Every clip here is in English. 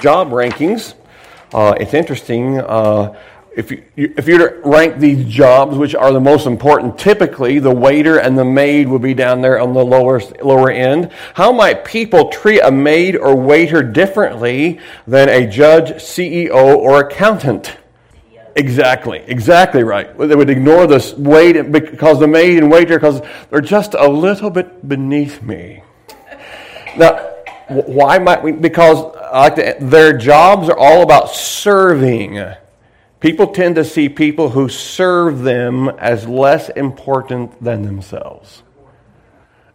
job rankings. Uh, it's interesting. Uh, if you, if you to rank these jobs, which are the most important, typically the waiter and the maid would be down there on the lower, lower end. How might people treat a maid or waiter differently than a judge, CEO, or accountant? Exactly, exactly right. They would ignore this wait because the maid and waiter because they're just a little bit beneath me. Now, why might we? Because like the, their jobs are all about serving. People tend to see people who serve them as less important than themselves.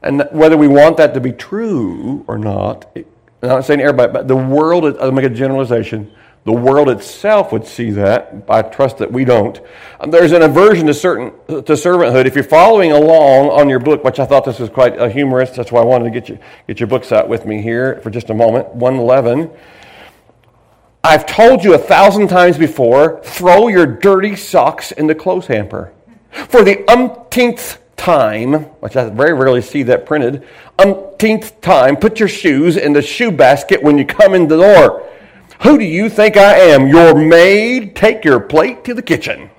And whether we want that to be true or not, I'm not saying everybody, but the world, I'll make a generalization, the world itself would see that. I trust that we don't. Um, there's an aversion to certain to servanthood. If you're following along on your book, which I thought this was quite a humorous, that's why I wanted to get you get your books out with me here for just a moment. 111. I've told you a thousand times before throw your dirty socks in the clothes hamper. For the umpteenth time, which I very rarely see that printed, umpteenth time, put your shoes in the shoe basket when you come in the door. Who do you think I am? Your maid? Take your plate to the kitchen.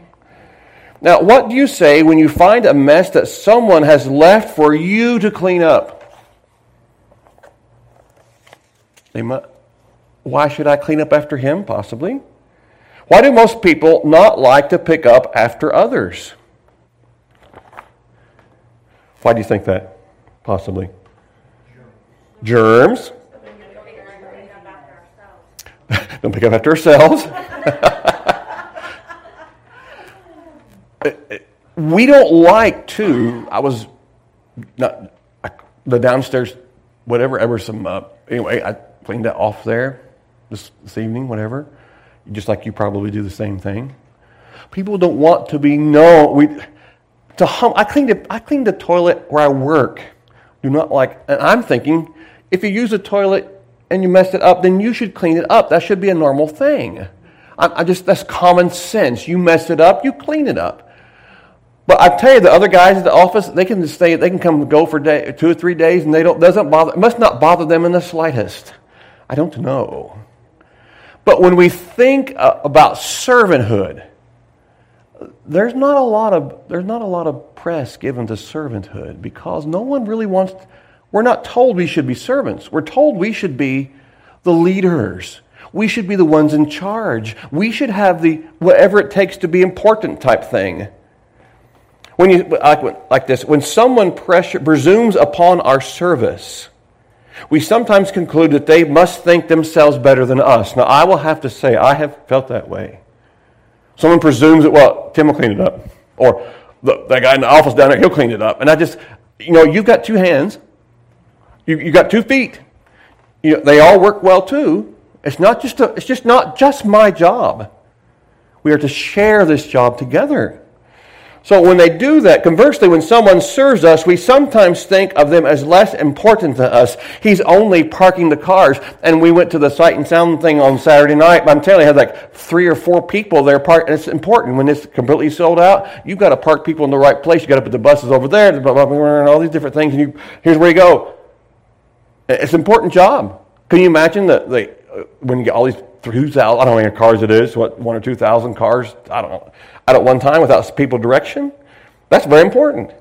Now, what do you say when you find a mess that someone has left for you to clean up? They must. Why should I clean up after him, possibly? Why do most people not like to pick up after others? Why do you think that, possibly? Germs. Don't pick up after ourselves. we don't like to. I was not the downstairs, whatever. Ever some uh, anyway. I cleaned that off there this, this evening, whatever. Just like you probably do the same thing. People don't want to be known. We, to hum, I cleaned the, I cleaned the toilet where I work. Do not like, and I'm thinking, if you use a toilet and you messed it up, then you should clean it up. That should be a normal thing. I, I just that's common sense. You mess it up, you clean it up. But I tell you, the other guys at the office, they can just stay, they can come go for day, two or three days, and they don't doesn't bother. It must not bother them in the slightest. I don't know. But when we think uh, about servanthood, there's not a lot of there's not a lot of press given to servanthood because no one really wants we're not told we should be servants. We're told we should be the leaders. We should be the ones in charge. We should have the whatever it takes to be important type thing. When you like, like this, when someone pressure, presumes upon our service, we sometimes conclude that they must think themselves better than us. Now, I will have to say, I have felt that way. Someone presumes that, well, Tim will clean it up. Or that guy in the office down there, he'll clean it up. And I just, you know, you've got two hands, you, you got two feet. You know, they all work well too. It's not just a, it's just not just my job. We are to share this job together. So when they do that, conversely, when someone serves us, we sometimes think of them as less important to us. He's only parking the cars. And we went to the sight and sound thing on Saturday night. But I'm telling you, I had like three or four people there. And it's important when it's completely sold out. You've got to park people in the right place. You've got to put the buses over there, and all these different things. And you, here's where you go. It's an important job. Can you imagine that uh, when you get all these 2,000, I don't know how many cars it is, what, one or 2,000 cars, I don't know, out at one time without people direction? That's very important.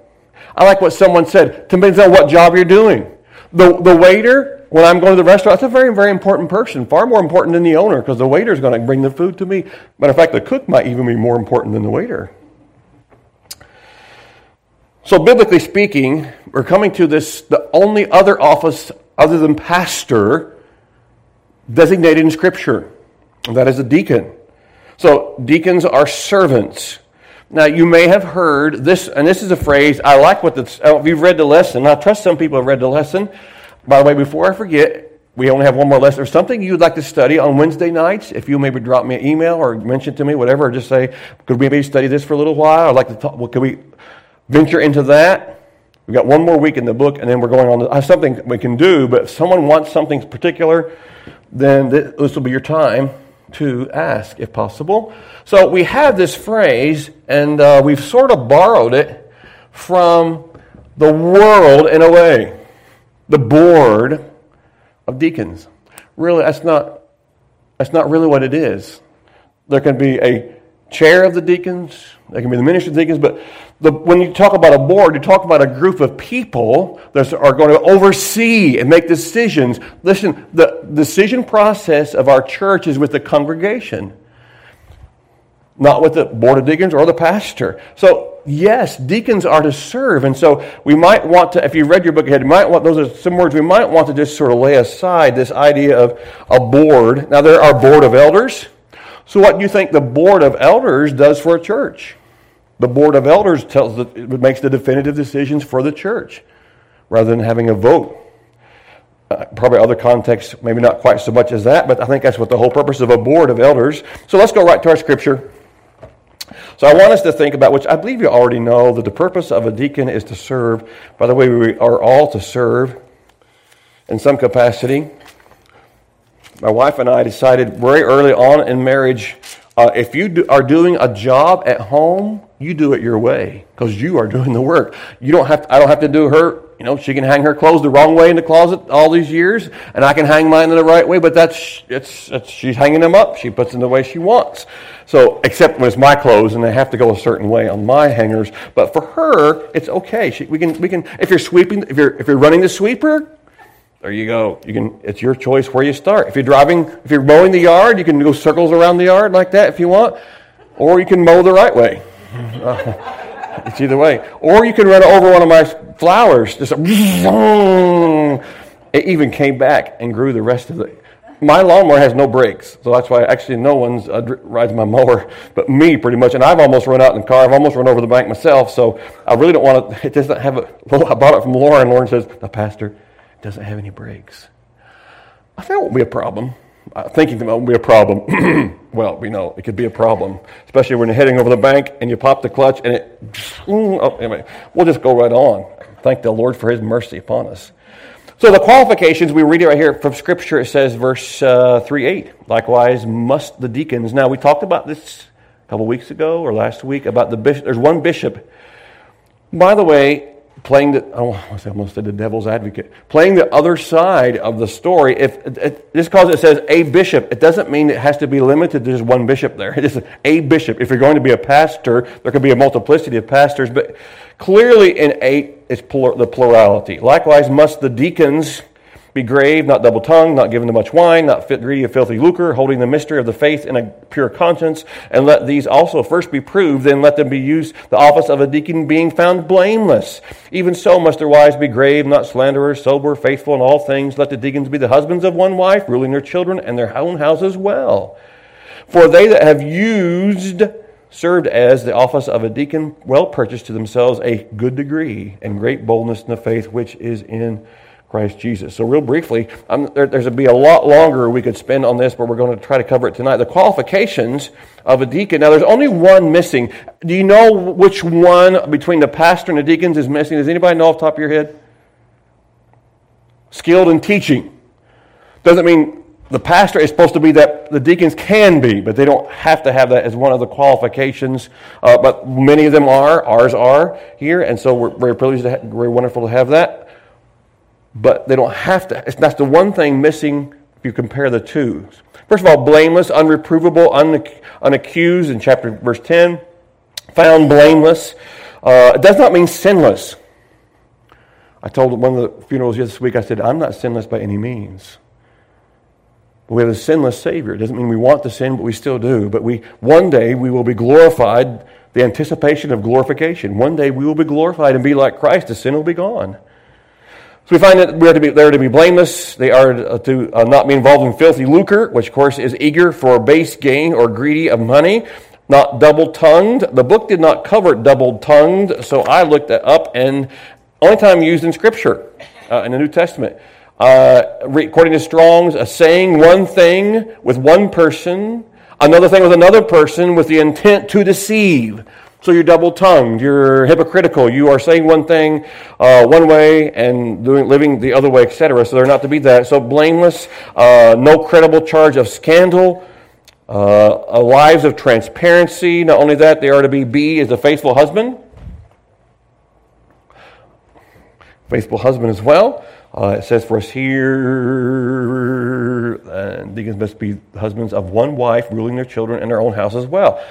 I like what someone said, depends on what job you're doing. The, the waiter, when I'm going to the restaurant, that's a very, very important person, far more important than the owner, because the waiter is going to bring the food to me. Matter of fact, the cook might even be more important than the waiter. So, biblically speaking, we're coming to this the only other office other than pastor designated in Scripture, that is a deacon. So, deacons are servants. Now, you may have heard this, and this is a phrase, I like what the, oh, if you've read the lesson, I trust some people have read the lesson. By the way, before I forget, we only have one more lesson. Or something you'd like to study on Wednesday nights, if you maybe drop me an email or mention to me, whatever, or just say, could we maybe study this for a little while? I'd like to talk, well, could we venture into that? We've got one more week in the book, and then we're going on to something we can do. But if someone wants something particular, then this will be your time to ask, if possible. So we have this phrase, and uh, we've sort of borrowed it from the world in a way the board of deacons. Really, that's not That's not really what it is. There can be a chair of the deacons, there can be the minister of the deacons, but the, when you talk about a board, you talk about a group of people that are going to oversee and make decisions. Listen, the decision process of our church is with the congregation, not with the board of deacons or the pastor. So, yes, deacons are to serve. And so we might want to, if you read your book ahead, you might want, those are some words we might want to just sort of lay aside this idea of a board. Now, there are board of elders. So, what do you think the board of elders does for a church? The board of elders tells the, it makes the definitive decisions for the church rather than having a vote. Uh, probably other contexts, maybe not quite so much as that, but I think that's what the whole purpose of a board of elders. So let's go right to our scripture. So I want us to think about, which I believe you already know, that the purpose of a deacon is to serve. By the way, we are all to serve in some capacity. My wife and I decided very early on in marriage uh, if you do, are doing a job at home, you do it your way because you are doing the work. You don't have. To, I don't have to do her. You know, she can hang her clothes the wrong way in the closet all these years, and I can hang mine in the right way. But that's it's, it's she's hanging them up. She puts them the way she wants. So, except when it's my clothes and they have to go a certain way on my hangers. But for her, it's okay. She, we can we can if you're sweeping if you're if you're running the sweeper, there you go. You can. It's your choice where you start. If you're driving, if you're mowing the yard, you can go circles around the yard like that if you want, or you can mow the right way. It's either way. Or you can run over one of my flowers. Just it even came back and grew the rest of it. My lawnmower has no brakes, so that's why actually no one's uh, rides my mower but me pretty much. And I've almost run out in the car. I've almost run over the bank myself. So I really don't want to. It doesn't have a. I bought it from Lauren. Lauren says the pastor doesn't have any brakes. I think it won't be a problem. Uh, thinking that won't be a problem. well, we know it could be a problem, especially when you're heading over the bank and you pop the clutch and it. Oh, anyway, we'll just go right on. Thank the Lord for His mercy upon us. So the qualifications we read it right here from Scripture. It says, verse uh, three eight. Likewise, must the deacons. Now we talked about this a couple weeks ago or last week about the bishop. There's one bishop. By the way, playing the I almost said the devil's advocate, playing the other side of the story. If it, just because it says a bishop, it doesn't mean it has to be limited to just one bishop. There, it is a bishop. If you're going to be a pastor, there could be a multiplicity of pastors, but clearly in eight, it's the plurality. Likewise, must the deacons be grave, not double tongued, not given to much wine, not fit, greedy of filthy lucre, holding the mystery of the faith in a pure conscience, and let these also first be proved, then let them be used the office of a deacon, being found blameless. Even so must their wives be grave, not slanderers, sober, faithful in all things. Let the deacons be the husbands of one wife, ruling their children and their own houses well. For they that have used served as the office of a deacon well purchased to themselves a good degree and great boldness in the faith which is in Christ Jesus. So, real briefly, there, there's be a lot longer we could spend on this, but we're going to try to cover it tonight. The qualifications of a deacon. Now, there's only one missing. Do you know which one between the pastor and the deacons is missing? Does anybody know off top of your head? Skilled in teaching. Doesn't mean the pastor is supposed to be that the deacons can be, but they don't have to have that as one of the qualifications. Uh, but many of them are. Ours are here, and so we're very pleased to have, very wonderful to have that but they don't have to. That's the one thing missing if you compare the two. First of all, blameless, unreprovable, unaccused in chapter verse 10. Found blameless. Uh, it does not mean sinless. I told one of the funerals this week, I said, I'm not sinless by any means. We have a sinless Savior. It doesn't mean we want to sin, but we still do. But we one day we will be glorified, the anticipation of glorification. One day we will be glorified and be like Christ. The sin will be gone. So we find that we are to be, they are to be blameless. They are to uh, not be involved in filthy lucre, which of course is eager for base gain or greedy of money. Not double tongued. The book did not cover double tongued, so I looked that up, and only time used in Scripture uh, in the New Testament. Uh, according to Strong's, a saying one thing with one person, another thing with another person, with the intent to deceive. So you're double tongued, you're hypocritical, you are saying one thing uh, one way and doing, living the other way, etc. So they're not to be that. So blameless, uh, no credible charge of scandal, uh, lives of transparency. Not only that, they are to be B as a faithful husband, faithful husband as well. Uh, it says for us here, uh, deacons must be husbands of one wife, ruling their children and their own house as well.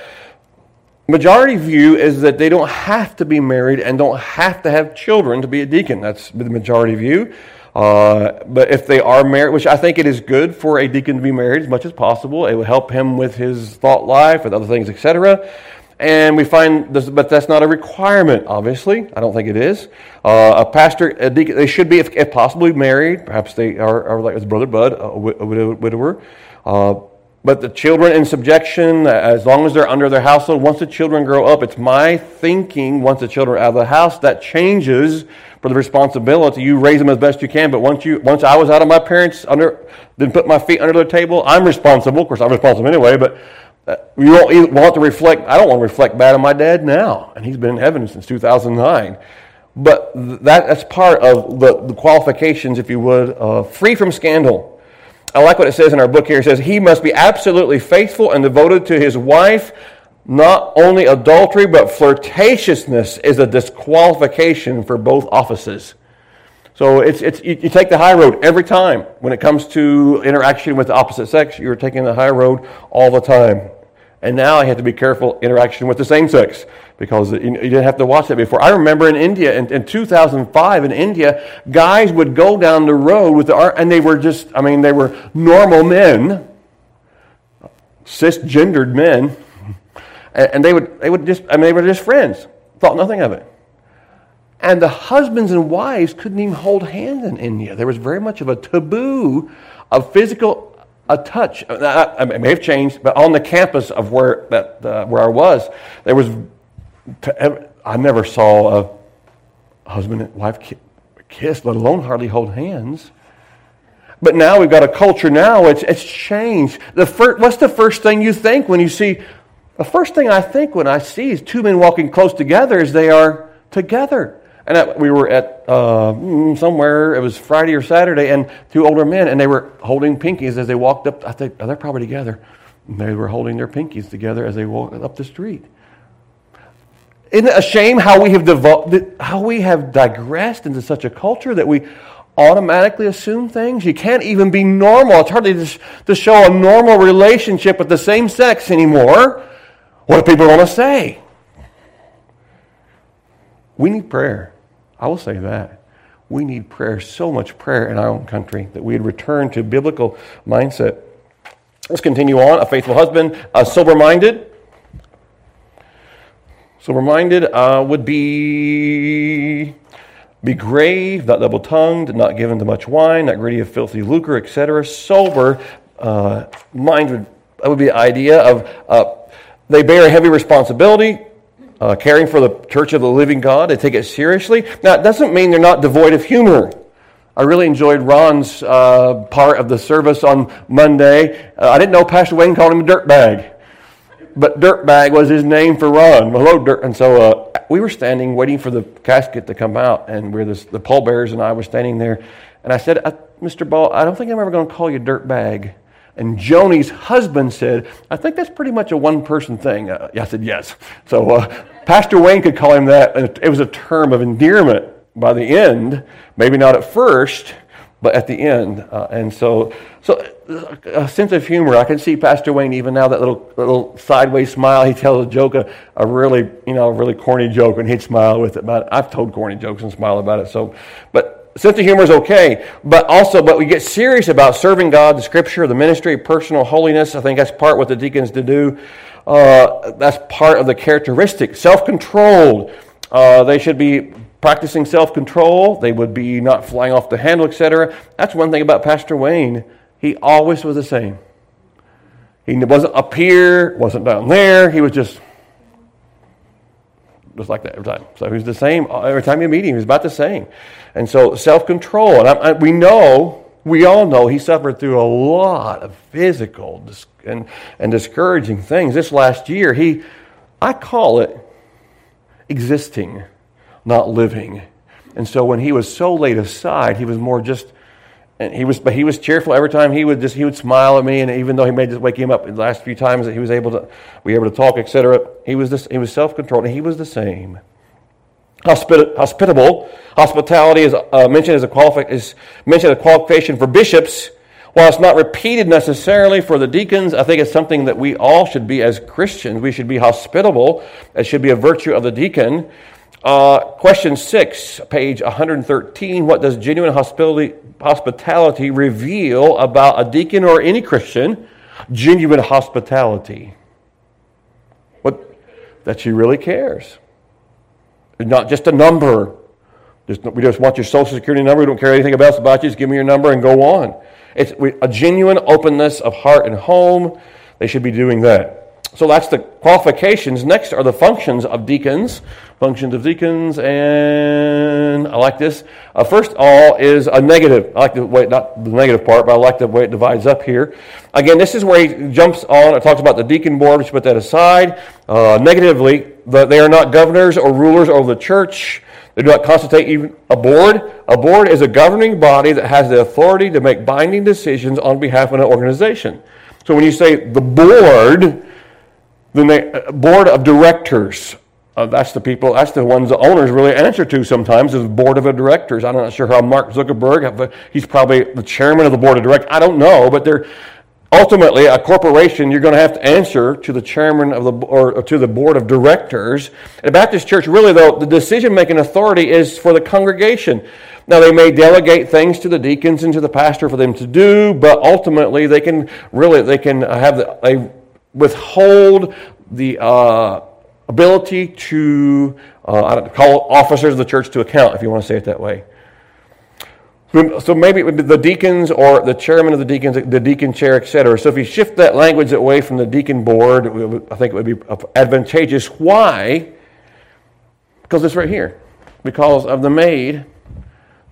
Majority view is that they don't have to be married and don't have to have children to be a deacon. That's the majority view. Uh, but if they are married, which I think it is good for a deacon to be married as much as possible, it will help him with his thought life, with other things, etc. And we find, this, but that's not a requirement, obviously. I don't think it is. Uh, a pastor, a deacon, they should be, if, if possibly, married. Perhaps they are, are like brother Bud, a, widower. Uh, but the children in subjection, as long as they're under their household, once the children grow up, it's my thinking, once the children are out of the house, that changes for the responsibility. You raise them as best you can, but once you, once I was out of my parents, under, didn't put my feet under their table, I'm responsible. Of course, I'm responsible anyway, but uh, you don't want to reflect, I don't want to reflect bad on my dad now. And he's been in heaven since 2009. But that, that's part of the, the qualifications, if you would, uh, free from scandal. I like what it says in our book here. It says, He must be absolutely faithful and devoted to his wife. Not only adultery, but flirtatiousness is a disqualification for both offices. So it's, it's, you, you, take the high road every time. When it comes to interaction with the opposite sex, you're taking the high road all the time. And now I have to be careful interaction with the same sex because you, didn't have to watch that before. I remember in India, in, in 2005 in India, guys would go down the road with the art, and they were just, I mean, they were normal men, cisgendered men, and, and they would, they would just, I mean, they were just friends, thought nothing of it. And the husbands and wives couldn't even hold hands in India. There was very much of a taboo of physical a touch. Uh, it may have changed, but on the campus of where that uh, where I was, there was. I never saw a husband and wife kiss, let alone hardly hold hands. But now we've got a culture. Now it's it's changed. The first, what's the first thing you think when you see? The first thing I think when I see is two men walking close together is they are together. And at, we were at uh, mm, somewhere, it was Friday or Saturday, and two older men, and they were holding pinkies as they walked up. I think oh, they're probably together. And they were holding their pinkies together as they walked up the street. Isn't it a shame how we have devo- how we have digressed into such a culture that we automatically assume things? You can't even be normal. It's hardly to, to show a normal relationship with the same sex anymore. What do people want to say? We need prayer. I will say that. We need prayer, so much prayer in our own country that we'd return to biblical mindset. Let's continue on. A faithful husband, uh, a sober minded. Sober minded uh, would be be grave, not double tongued, not given to much wine, not greedy of filthy lucre, etc. Sober uh, mind would, that would be the idea of uh, they bear a heavy responsibility, uh, caring for the church of the living God. They take it seriously. Now, it doesn't mean they're not devoid of humor. I really enjoyed Ron's uh, part of the service on Monday. Uh, I didn't know Pastor Wayne called him a dirtbag, but dirtbag was his name for Ron. Hello, dirt. And so uh, we were standing waiting for the casket to come out, and we're the pallbearers and I were standing there. And I said, Mr. Ball, I don't think I'm ever going to call you dirtbag. And Joni's husband said, I think that's pretty much a one person thing. Uh, I said, yes. So uh, Pastor Wayne could call him that. It was a term of endearment by the end, maybe not at first, but at the end. Uh, and so, so uh, a sense of humor. I can see Pastor Wayne even now, that little, little sideways smile. He tells a joke, a, a really, you know, a really corny joke, and he'd smile with it. But I've told corny jokes and smile about it. So, but sense of humor is okay, but also, but we get serious about serving God, the Scripture, the ministry, personal holiness. I think that's part what the deacons to do. Uh, that's part of the characteristic. Self-controlled. Uh, they should be practicing self-control. They would be not flying off the handle, etc. That's one thing about Pastor Wayne. He always was the same. He wasn't up here, wasn't down there. He was just just like that every time. So he's the same every time you meet him. He's about the same. And so self control. And I, I, we know, we all know he suffered through a lot of physical and, and discouraging things. This last year, he, I call it existing, not living. And so when he was so laid aside, he was more just and he was, but he was cheerful every time. He would just, he would smile at me, and even though he may just wake him up the last few times that he was able to, we were able to talk, etc. He was this, he was self-controlled, and he was the same. hospitable. Hospitality is uh, mentioned as a qualifi- is mentioned as a qualification for bishops. While it's not repeated necessarily for the deacons, I think it's something that we all should be as Christians. We should be hospitable. It should be a virtue of the deacon. Uh, question six, page 113. What does genuine hospitality, hospitality reveal about a deacon or any Christian? Genuine hospitality. What? That she really cares. not just a number. Just, we just want your social security number. We don't care anything else about you. Just give me your number and go on. It's a genuine openness of heart and home. They should be doing that. So that's the qualifications. Next are the functions of deacons. Functions of deacons, and I like this. Uh, first all is a negative. I like the way, not the negative part, but I like the way it divides up here. Again, this is where he jumps on. It talks about the deacon board. Should put that aside. Uh, negatively, they are not governors or rulers over the church. They do not constitute even a board. A board is a governing body that has the authority to make binding decisions on behalf of an organization. So when you say the board, the uh, board of directors. Uh, that's the people, that's the ones the owners really answer to sometimes, is the board of directors. I'm not sure how Mark Zuckerberg, he's probably the chairman of the board of directors. I don't know, but they're ultimately a corporation, you're going to have to answer to the chairman of the or to the board of directors. At a Baptist church, really though, the decision making authority is for the congregation. Now they may delegate things to the deacons and to the pastor for them to do, but ultimately they can really they can have the, they withhold the uh, ability to uh, call officers of the church to account, if you want to say it that way. So maybe it would be the deacons or the chairman of the deacons, the deacon chair, etc. So if you shift that language away from the deacon board, I think it would be advantageous. Why? Because it's right here. Because of the maid,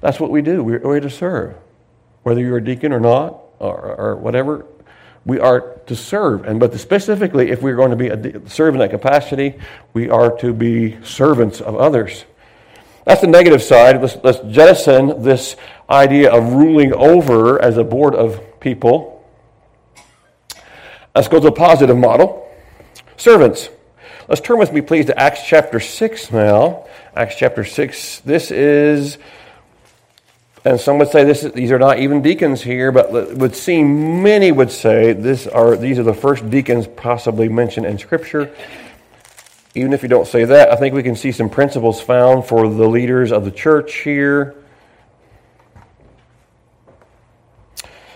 that's what we do. We're, we're to serve. Whether you're a deacon or not, or, or whatever, we are to serve. And but specifically, if we're going to be a, serve in that capacity, we are to be servants of others. That's the negative side. Let's, let's jettison this idea of ruling over as a board of people. Let's go to the positive model. Servants. Let's turn with me, please, to Acts chapter 6 now. Acts chapter 6. This is and some would say this, these are not even deacons here, but it would seem many would say this are, these are the first deacons possibly mentioned in Scripture. Even if you don't say that, I think we can see some principles found for the leaders of the church here.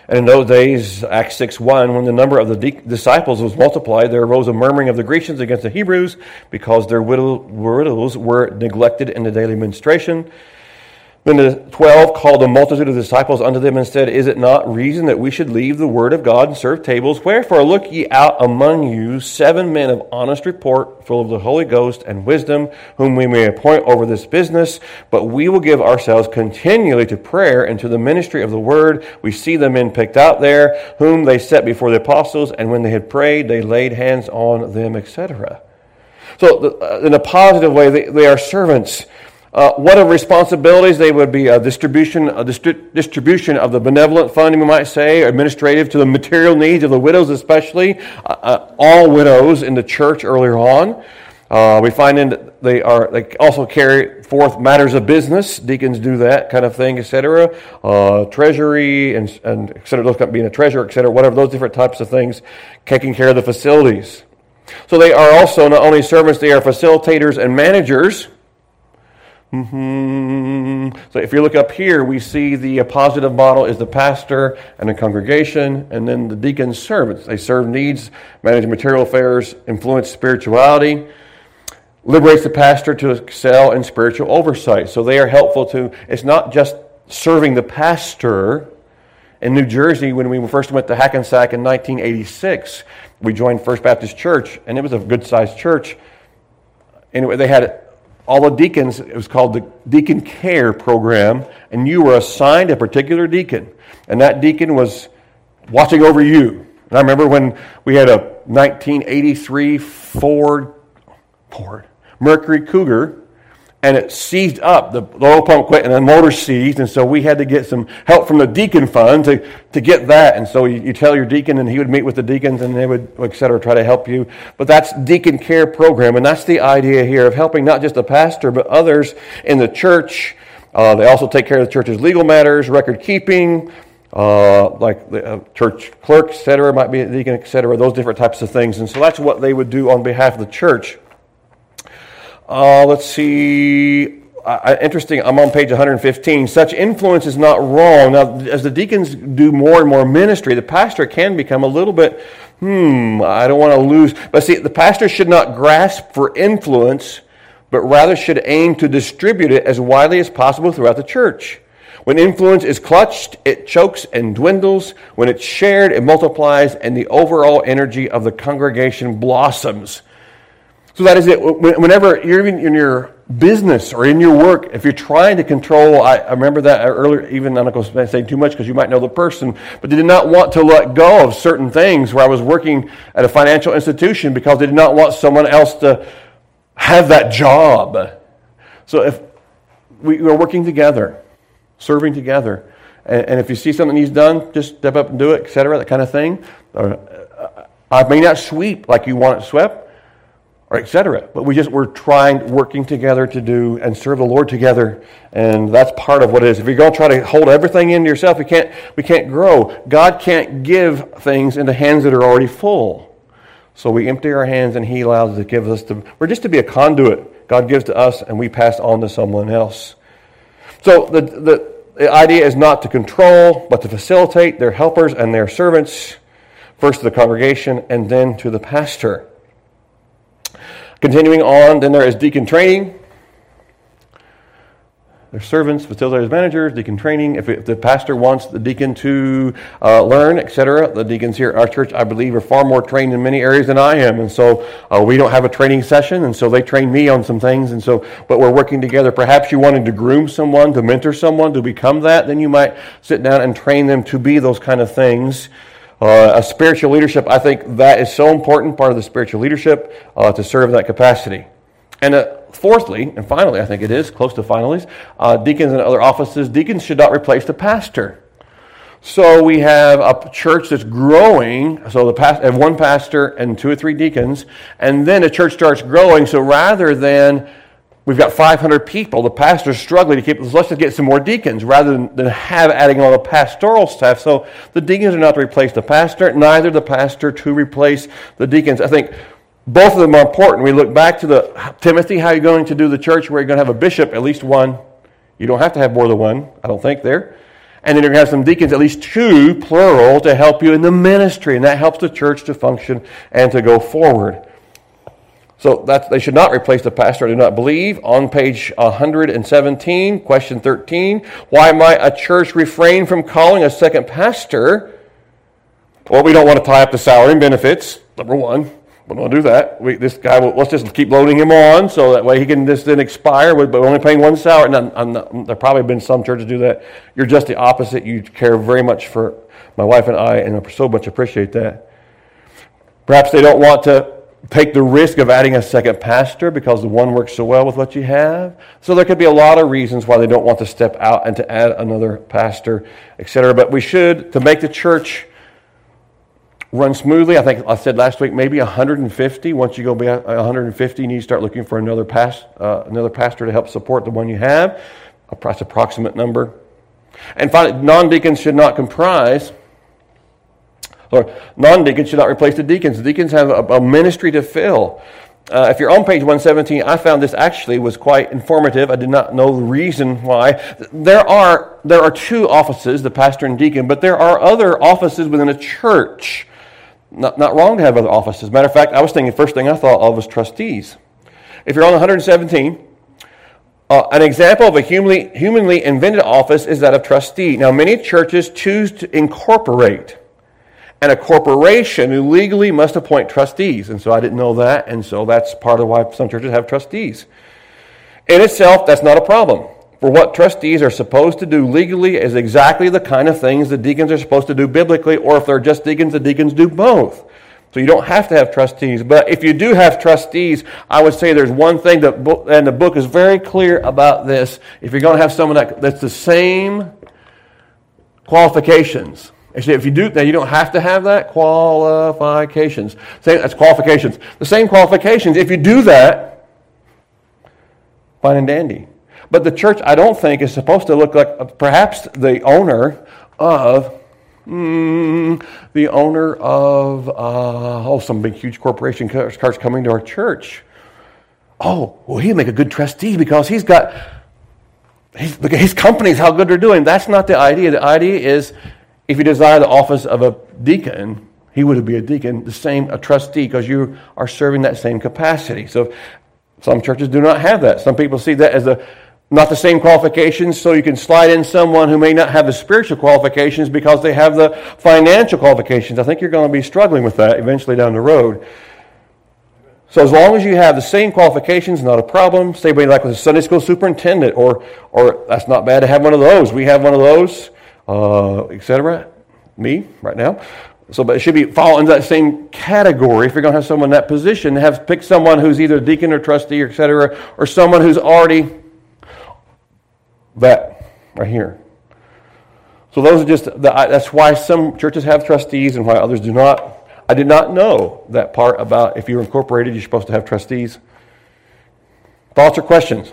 And in those days, Acts 6 1, when the number of the de- disciples was multiplied, there arose a murmuring of the Grecians against the Hebrews because their widow- widows were neglected in the daily ministration. Then the twelve called a multitude of disciples unto them and said, Is it not reason that we should leave the word of God and serve tables? Wherefore look ye out among you seven men of honest report, full of the Holy Ghost and wisdom, whom we may appoint over this business. But we will give ourselves continually to prayer and to the ministry of the word. We see the men picked out there, whom they set before the apostles, and when they had prayed, they laid hands on them, etc. So, uh, in a positive way, they, they are servants uh, what are responsibilities? They would be a distribution, a distri- distribution of the benevolent fund, we might say, administrative to the material needs of the widows, especially uh, uh, all widows in the church earlier on. Uh, we find in that they are they also carry forth matters of business. Deacons do that kind of thing, etc. Uh, treasury and and etc. Those kind of being a treasurer, etc. Whatever those different types of things, taking care of the facilities. So they are also not only servants; they are facilitators and managers. Mm-hmm. So if you look up here, we see the positive model is the pastor and the congregation, and then the deacons servants. They serve needs, manage material affairs, influence spirituality, liberates the pastor to excel in spiritual oversight. So they are helpful to, it's not just serving the pastor. In New Jersey, when we first went to Hackensack in 1986, we joined First Baptist Church, and it was a good sized church. Anyway, they had all the deacons, it was called the Deacon Care Program, and you were assigned a particular deacon. And that deacon was watching over you. And I remember when we had a 1983 Ford, Ford Mercury Cougar, and it seized up. The, the oil pump quit and the motor seized, and so we had to get some help from the deacon fund to, to get that. And so you, you tell your deacon, and he would meet with the deacons, and they would, et cetera, try to help you. But that's deacon care program, and that's the idea here of helping not just the pastor, but others in the church. Uh, they also take care of the church's legal matters, record keeping, uh, like the uh, church clerk, et cetera, might be a deacon, et cetera, those different types of things. And so that's what they would do on behalf of the church. Uh, let's see. Uh, interesting, I'm on page 115. Such influence is not wrong. Now, as the deacons do more and more ministry, the pastor can become a little bit, hmm, I don't want to lose. But see, the pastor should not grasp for influence, but rather should aim to distribute it as widely as possible throughout the church. When influence is clutched, it chokes and dwindles. When it's shared, it multiplies, and the overall energy of the congregation blossoms. So that is it. Whenever you're even in your business or in your work, if you're trying to control, I, I remember that earlier, even I'm not going to say too much because you might know the person, but they did not want to let go of certain things where I was working at a financial institution because they did not want someone else to have that job. So if we are working together, serving together, and, and if you see something he's done, just step up and do it, etc., that kind of thing. Uh, I may not sweep like you want it swept, or etc. But we just we're trying, working together to do and serve the Lord together, and that's part of what it is. If you're going to try to hold everything into yourself, we can't we can't grow. God can't give things into hands that are already full. So we empty our hands, and He allows to give us to. We're just to be a conduit. God gives to us, and we pass on to someone else. So the the. The idea is not to control, but to facilitate their helpers and their servants, first to the congregation and then to the pastor. Continuing on, then there is deacon training. There's servants, facilitators, managers, deacon training. If, if the pastor wants the deacon to uh, learn, etc., the deacons here at our church, I believe, are far more trained in many areas than I am. And so uh, we don't have a training session, and so they train me on some things. And so, but we're working together. Perhaps you wanted to groom someone, to mentor someone, to become that, then you might sit down and train them to be those kind of things. Uh, a spiritual leadership, I think that is so important, part of the spiritual leadership, uh, to serve that capacity. And uh, fourthly, and finally, I think it is, close to finally, uh, deacons and other offices, deacons should not replace the pastor. So we have a church that's growing. So the past, have one pastor and two or three deacons, and then the church starts growing. So rather than We've got 500 people. The pastor's struggling to keep, let's just get some more deacons rather than, than have adding all the pastoral staff. So the deacons are not to replace the pastor, neither the pastor to replace the deacons. I think both of them are important. We look back to the Timothy, how are you going to do the church where you're going to have a bishop, at least one. You don't have to have more than one, I don't think, there. And then you're going to have some deacons, at least two, plural, to help you in the ministry. And that helps the church to function and to go forward. So that they should not replace the pastor. I do not believe. On page 117, question 13, why might a church refrain from calling a second pastor? Well, we don't want to tie up the salary and benefits. Number one, we don't do that. We, this guy, will, let's just keep loading him on so that way he can just then expire. But we're only paying one salary. And I'm, I'm not, there probably been some churches do that. You're just the opposite. You care very much for my wife and I, and I so much appreciate that. Perhaps they don't want to take the risk of adding a second pastor because the one works so well with what you have. So there could be a lot of reasons why they don't want to step out and to add another pastor, etc. But we should, to make the church run smoothly, I think I said last week, maybe 150. Once you go beyond 150, you start looking for another, past, uh, another pastor to help support the one you have. That's approximate number. And finally, non-deacons should not comprise or non-deacons should not replace the deacons. Deacons have a, a ministry to fill. Uh, if you're on page 117, I found this actually was quite informative. I did not know the reason why. There are, there are two offices, the pastor and deacon, but there are other offices within a church. Not, not wrong to have other offices. Matter of fact, I was thinking, the first thing I thought of was trustees. If you're on 117, uh, an example of a humanly, humanly invented office is that of trustee. Now, many churches choose to incorporate and a corporation who legally must appoint trustees. And so I didn't know that, and so that's part of why some churches have trustees. In itself, that's not a problem. For what trustees are supposed to do legally is exactly the kind of things the deacons are supposed to do biblically, or if they're just deacons, the deacons do both. So you don't have to have trustees. But if you do have trustees, I would say there's one thing that, and the book is very clear about this. If you're going to have someone that, that's the same qualifications. Actually, if you do, now you don't have to have that qualifications. Same, that's qualifications. The same qualifications. If you do that, fine and dandy. But the church, I don't think, is supposed to look like perhaps the owner of Mm, the owner of uh, oh some big huge corporation starts coming to our church. Oh, well, he'd make a good trustee because he's got at his companies how good they're doing. That's not the idea. The idea is if you desire the office of a deacon, he would be a deacon, the same a trustee because you are serving that same capacity. So some churches do not have that. Some people see that as a not the same qualifications, so you can slide in someone who may not have the spiritual qualifications because they have the financial qualifications. I think you're going to be struggling with that eventually down the road. So as long as you have the same qualifications, not a problem. Say, like with a Sunday school superintendent, or or that's not bad to have one of those. We have one of those, uh, etc. Me right now. So, but it should be fall into that same category. If you're going to have someone in that position, have pick someone who's either deacon or trustee, etc., or someone who's already that right here. So those are just the, that's why some churches have trustees and why others do not. I did not know that part about if you're incorporated, you're supposed to have trustees. Thoughts or questions?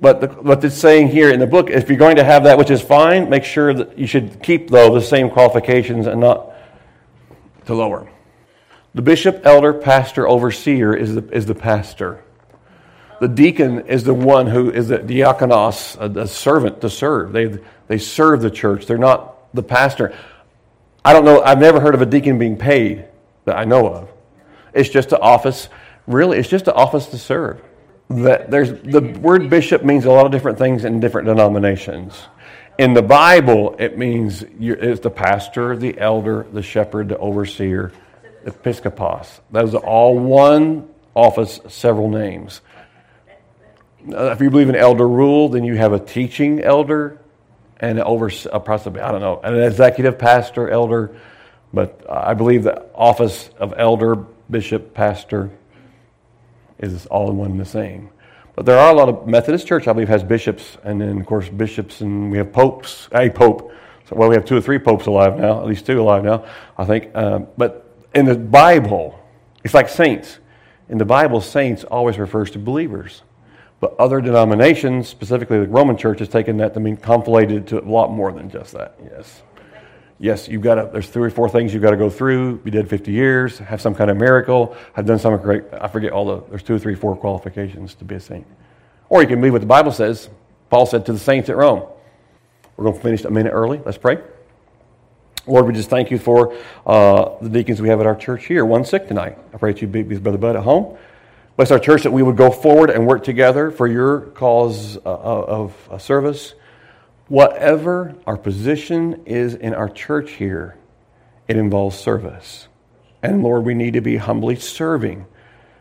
But the, what it's saying here in the book, if you're going to have that, which is fine, make sure that you should keep, though, the same qualifications and not to lower. The bishop, elder, pastor, overseer is the, is the pastor. The deacon is the one who is the diakonos, a, a servant to serve. They, they serve the church. They're not the pastor. I don't know, I've never heard of a deacon being paid that I know of. It's just an office, really, it's just an office to serve. That there's the word bishop means a lot of different things in different denominations. In the Bible, it means it's the pastor, the elder, the shepherd, the overseer, the episcopos. Those are all one office, several names. If you believe in elder rule, then you have a teaching elder and over a possibly I don't know an executive pastor elder, but I believe the office of elder, bishop, pastor is all in one and the same. But there are a lot of Methodist Church, I believe, has bishops, and then of course bishops, and we have popes. A pope. So, well, we have two or three popes alive now, at least two alive now, I think. Um, but in the Bible, it's like saints. In the Bible, saints always refers to believers. But other denominations, specifically the Roman Church, has taken that to mean conflated to a lot more than just that. Yes. Yes, you've got to, there's three or four things you've got to go through. Be dead 50 years, have some kind of miracle, have done some great, I forget all the, there's two or three, four qualifications to be a saint. Or you can believe what the Bible says. Paul said to the saints at Rome. We're going to finish a minute early. Let's pray. Lord, we just thank you for uh, the deacons we have at our church here. One sick tonight. I pray that you be with Brother Bud at home. Bless our church that we would go forward and work together for your cause uh, of service. Whatever our position is in our church here, it involves service. And Lord, we need to be humbly serving.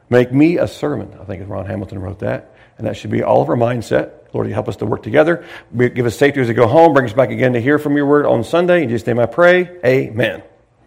Make me a servant. I think Ron Hamilton wrote that. And that should be all of our mindset. Lord, you help us to work together. Give us safety as we go home. Bring us back again to hear from your word on Sunday. In Jesus' name I pray. Amen.